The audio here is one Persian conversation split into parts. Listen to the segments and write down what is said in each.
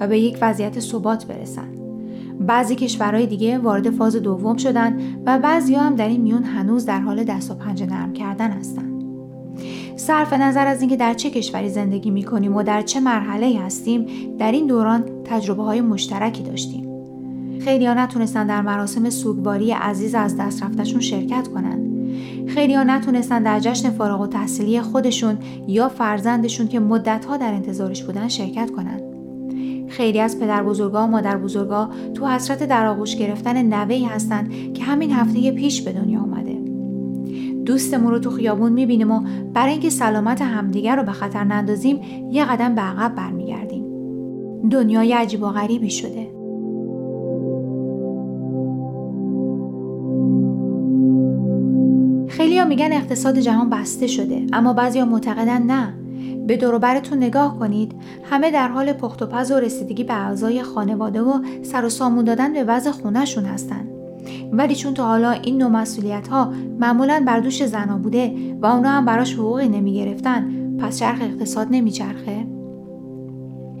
و به یک وضعیت ثبات برسن. بعضی کشورهای دیگه وارد فاز دوم شدن و بعضی هم در این میون هنوز در حال دست و پنجه نرم کردن هستن. صرف نظر از اینکه در چه کشوری زندگی می کنیم و در چه مرحله هستیم در این دوران تجربه های مشترکی داشتیم. خیلی ها نتونستن در مراسم سوگواری عزیز از دست رفتشون شرکت کنند. خیلی ها نتونستن در جشن فارغ و تحصیلی خودشون یا فرزندشون که مدتها در انتظارش بودن شرکت کنند. خیلی از پدر بزرگا و مادر بزرگا تو حسرت در آغوش گرفتن نوهی هستن که همین هفته پیش به دنیا آمده. دوستمون رو تو خیابون می‌بینیم و برای اینکه سلامت همدیگر رو به خطر نندازیم یه قدم به عقب برمیگردیم. دنیای عجیب و غریبی شده. خیلی ها میگن اقتصاد جهان بسته شده اما بعضی ها معتقدن نه به دوروبرتون نگاه کنید. همه در حال پخت و پز و رسیدگی به اعضای خانواده و سر و سامون دادن به وضع خونهشون هستن. ولی چون تا حالا این نوع مسئولیت ها معمولا بر دوش زنا بوده و اونا هم براش حقوقی نمی گرفتن پس چرخ اقتصاد نمیچرخه؟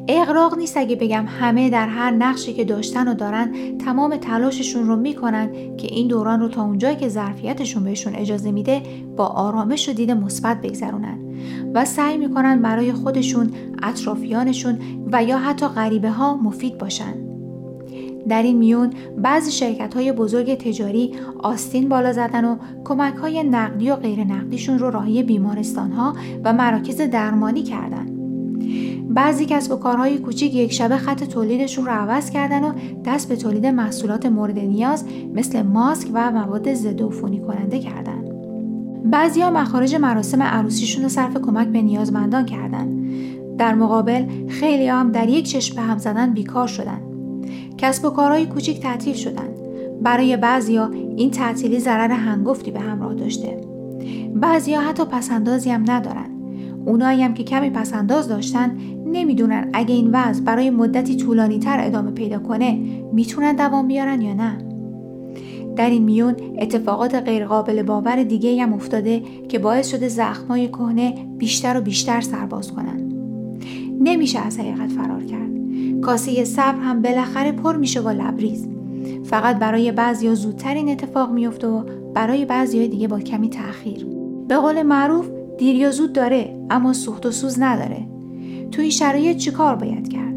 اقراق نیست اگه بگم همه در هر نقشی که داشتن و دارن تمام تلاششون رو می‌کنن که این دوران رو تا اونجایی که ظرفیتشون بهشون اجازه میده با آرامش و دید مثبت بگذرونن و سعی می‌کنن برای خودشون، اطرافیانشون و یا حتی غریبه ها مفید باشن. در این میون بعضی شرکت های بزرگ تجاری آستین بالا زدن و کمک های نقدی و غیر نقدیشون رو راهی بیمارستان ها و مراکز درمانی کردن. بعضی کسب و کارهای کوچیک یک شبه خط تولیدشون رو عوض کردن و دست به تولید محصولات مورد نیاز مثل ماسک و مواد ضد عفونی کننده کردن. بعضیا مخارج مراسم عروسیشون رو صرف کمک به نیازمندان کردن. در مقابل خیلی هم در یک چشم به هم زدن بیکار شدن. کسب و کارهای کوچیک تعطیل شدن. برای بعضیا این تعطیلی ضرر هنگفتی به همراه داشته. بعضیا حتی پسندازی هم ندارن. اونایی هم که کمی پسنداز داشتن نمی‌دونن اگه این وضع برای مدتی طولانی تر ادامه پیدا کنه می‌تونن دوام بیارن یا نه. در این میون اتفاقات غیرقابل باور دیگه هم افتاده که باعث شده زخمای کهنه بیشتر و بیشتر سرباز کنن. نمیشه از حقیقت فرار کرد. کاسه صبر هم بالاخره پر میشه با لبریز. فقط برای بعضیا زودتر این اتفاق میفته و برای بعضی دیگه با کمی تاخیر. به قول معروف دیر یا زود داره اما سوخت و سوز نداره. تو این شرایط چیکار باید کرد؟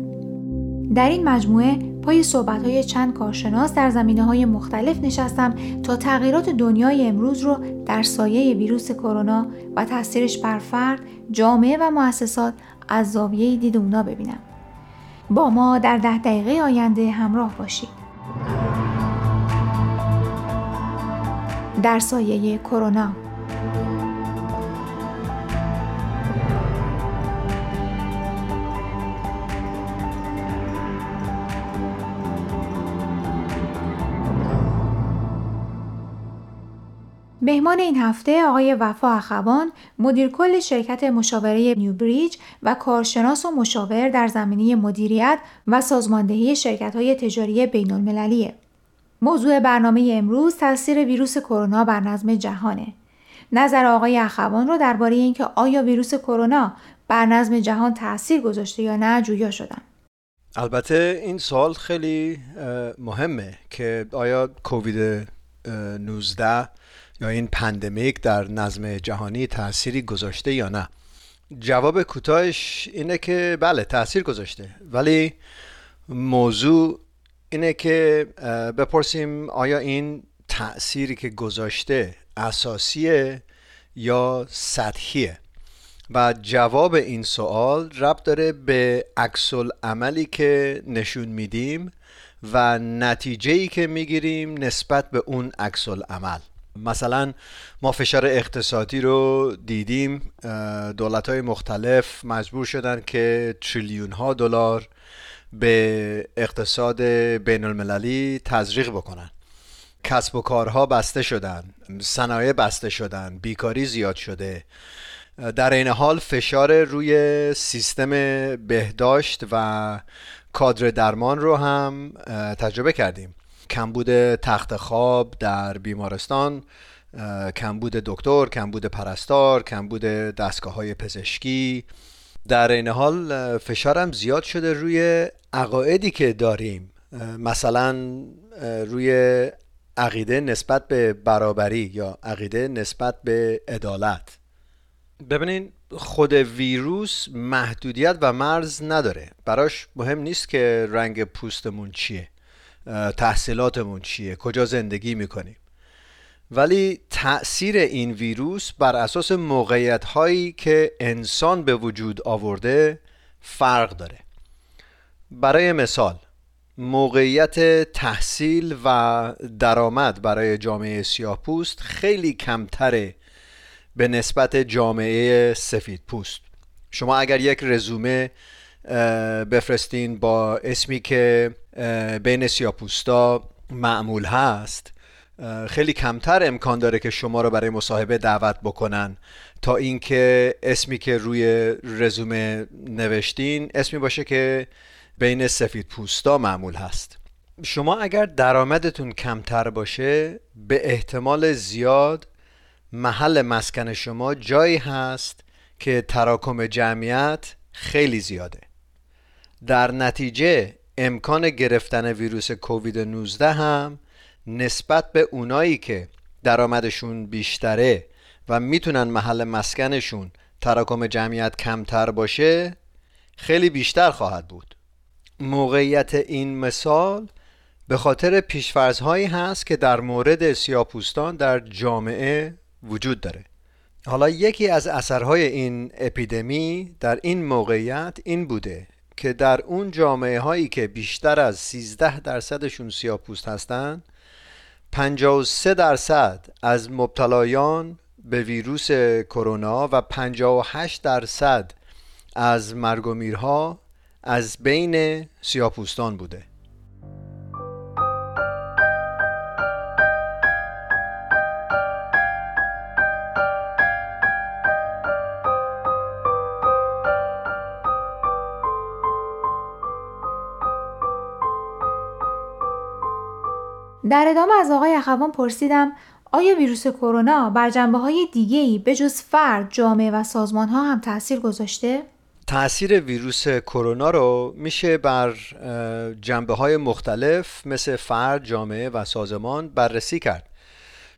در این مجموعه پای صحبت های چند کارشناس در زمینه های مختلف نشستم تا تغییرات دنیای امروز رو در سایه ویروس کرونا و تاثیرش بر فرد، جامعه و مؤسسات از زاویه دید اونا ببینم. با ما در ده دقیقه آینده همراه باشید. در سایه کرونا مهمان این هفته آقای وفا اخوان مدیر کل شرکت مشاوره نیوبریج و کارشناس و مشاور در زمینه مدیریت و سازماندهی شرکت های تجاری بین المللیه. موضوع برنامه امروز تاثیر ویروس کرونا بر نظم جهانه. نظر آقای اخوان رو درباره اینکه آیا ویروس کرونا بر نظم جهان تاثیر گذاشته یا نه جویا شدم. البته این سوال خیلی مهمه که آیا کووید 19 یا این پندمیک در نظم جهانی تأثیری گذاشته یا نه؟ جواب کوتاهش اینه که بله تاثیر گذاشته. ولی موضوع اینه که بپرسیم آیا این تأثیری که گذاشته اساسیه یا سطحیه؟ و جواب این سوال ربط داره به عکس عملی که نشون میدیم و نتیجه ای که می‌گیریم نسبت به اون عکس عمل مثلا ما فشار اقتصادی رو دیدیم دولت های مختلف مجبور شدن که تریلیون ها دلار به اقتصاد بین المللی تزریق بکنن. کسب و کارها بسته شدن صنایع بسته شدن بیکاری زیاد شده. در این حال فشار روی سیستم بهداشت و کادر درمان رو هم تجربه کردیم. کمبود تخت خواب در بیمارستان کمبود دکتر کمبود پرستار کمبود دستگاه های پزشکی. در این حال فشارم زیاد شده روی عقایدی که داریم. مثلا روی عقیده نسبت به برابری یا عقیده نسبت به عدالت. ببینین خود ویروس محدودیت و مرز نداره. براش مهم نیست که رنگ پوستمون چیه. تحصیلاتمون چیه؟ کجا زندگی می‌کنیم؟ ولی تأثیر این ویروس بر اساس موقعیت هایی که انسان به وجود آورده فرق داره. برای مثال موقعیت تحصیل و درآمد برای جامعه سیاهپوست خیلی کمتره به نسبت جامعه سفید پوست شما اگر یک رزومه بفرستین با اسمی که بین سیاپوستا معمول هست. خیلی کمتر امکان داره که شما رو برای مصاحبه دعوت بکنن. تا اینکه اسمی که روی رزومه نوشتین اسمی باشه که بین سفید پوستا معمول هست. شما اگر درآمدتون کمتر باشه به احتمال زیاد محل مسکن شما جایی هست که تراکم جمعیت خیلی زیاده. در نتیجه امکان گرفتن ویروس کووید 19 هم نسبت به اونایی که درآمدشون بیشتره و می‌تونن محل مسکنشون تراکم جمعیت کمتر باشه خیلی بیشتر خواهد بود. موقعیت این مثال به خاطر پیشفرزهایی هست که در مورد سیاپوستان در جامعه وجود داره. حالا یکی از اثرهای این اپیدمی در این موقعیت این بوده که در اون جامعه هایی که بیشتر از 13 درصدشون سیاپوست هستند 53 درصد از مبتلایان به ویروس کرونا و 58 درصد از مرگ و میرها از بین سیاپوستان بوده. در ادامه از آقای اخوان پرسیدم آیا ویروس کرونا بر جنبه های دیگه‌ای به جز فرد، جامعه و سازمان ها هم تاثیر گذاشته؟ تاثیر ویروس کرونا رو میشه بر جنبه های مختلف مثل فرد، جامعه و سازمان بررسی کرد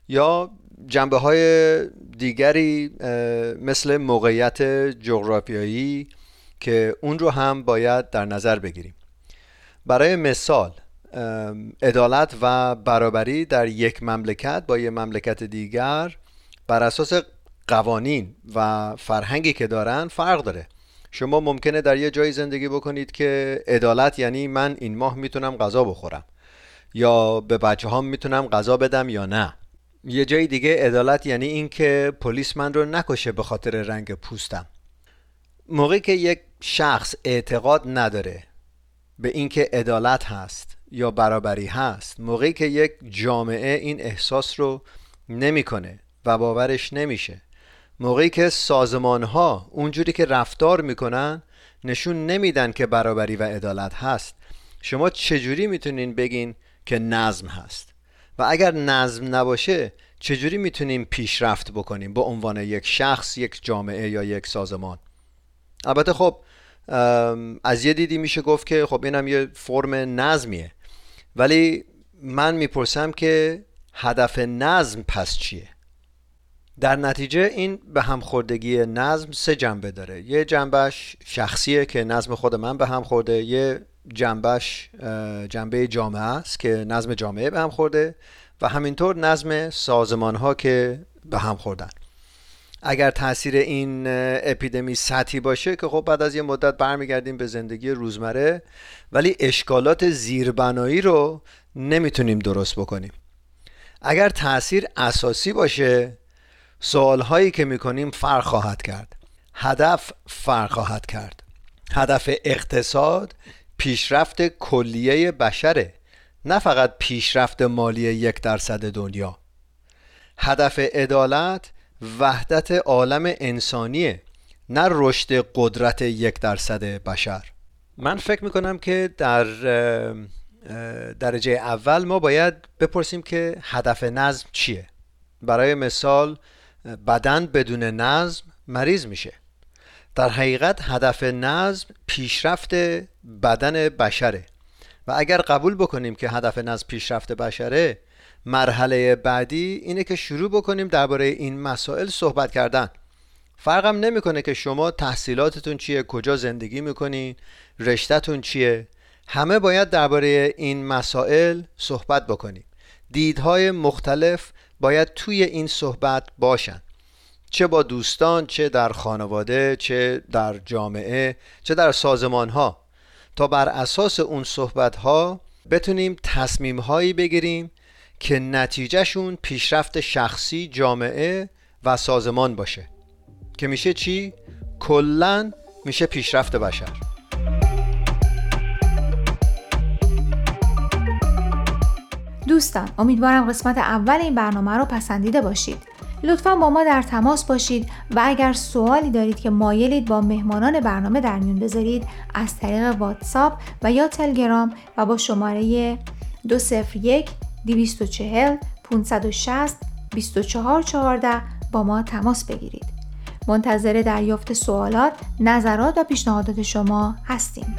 یا جنبه های دیگری مثل موقعیت جغرافیایی که اون رو هم باید در نظر بگیریم برای مثال عدالت و برابری در یک مملکت با یک مملکت دیگر بر اساس قوانین و فرهنگی که دارن فرق داره. شما ممکنه در یه جایی زندگی بکنید که عدالت یعنی من این ماه می‌تونم غذا بخورم یا به بچه هم می‌تونم غذا بدم یا نه. یه جای دیگه عدالت یعنی اینکه پلیس من رو نکشه به خاطر رنگ پوستم. موقعی که یک شخص اعتقاد نداره به اینکه عدالت هست یا برابری هست موقعی که یک جامعه این احساس رو نمی‌کنه و باورش نمیشه. موقعی که سازمان ها اونجوری که رفتار می‌کنن نشون نمیدن که برابری و عدالت هست. شما چجوری می‌تونین بگین که نظم هست؟ و اگر نظم نباشه چجوری می‌تونیم پیشرفت بکنیم به عنوان یک شخص یک جامعه یا یک سازمان؟ البته خب از یه دیدی میشه گفت که خب اینم یه فرم نظمیه. ولی من می‌پرسم که هدف نظم پس چیه؟ در نتیجه این به همخوردگی نظم سه جنبه داره. یه جنبش شخصیه که نظم خود من به هم خورده. یه جنبش جنبه جامعه است که نظم جامعه به هم خورده و همینطور نظم سازمان ها که به هم خوردن. اگر تاثیر این اپیدمی سطحی باشه که خب بعد از یه مدت برمیگردیم به زندگی روزمره ولی اشکالات زیربنایی رو نمی‌تونیم درست بکنیم. اگر تاثیر اساسی باشه سوال هایی که می‌کنیم فرق خواهد کرد. هدف فرق خواهد کرد. هدف اقتصاد پیشرفت کلیه بشره نه فقط پیشرفت مالی یک درصد دنیا. هدف عدالت وحدت عالم انسانیه نه رشد قدرت یک درصد بشر. من فکر می‌کنم که در درجه اول ما باید بپرسیم که هدف نظم چیه. برای مثال بدن بدون نظم مریض میشه. در حقیقت هدف نظم پیشرفت بدن بشره. و اگر قبول بکنیم که هدف نظم پیشرفت بشره مرحله بعدی اینه که شروع بکنیم درباره این مسائل صحبت کردن. فرقم نمی‌کنه که شما تحصیلاتتون چیه کجا زندگی می‌کنین رشتهتون چیه. همه باید درباره این مسائل صحبت بکنیم. دیدهای مختلف باید توی این صحبت باشن. چه با دوستان چه در خانواده چه در جامعه چه در سازمان ها تا بر اساس اون صحبت ها بتونیم تصمیم هایی بگیریم که نتیجهشون پیشرفت شخصی جامعه و سازمان باشه. که میشه چی؟ کلا میشه پیشرفت بشر. دوستان امیدوارم قسمت اول این برنامه رو پسندیده باشید. لطفا با ما در تماس باشید و اگر سوالی دارید که مایلید با مهمانان برنامه در میون بذارید از طریق واتساپ و یا تلگرام و با شماره 201 240 560 2414 با ما تماس بگیرید. منتظر دریافت سوالات، نظرات و پیشنهادات شما هستیم.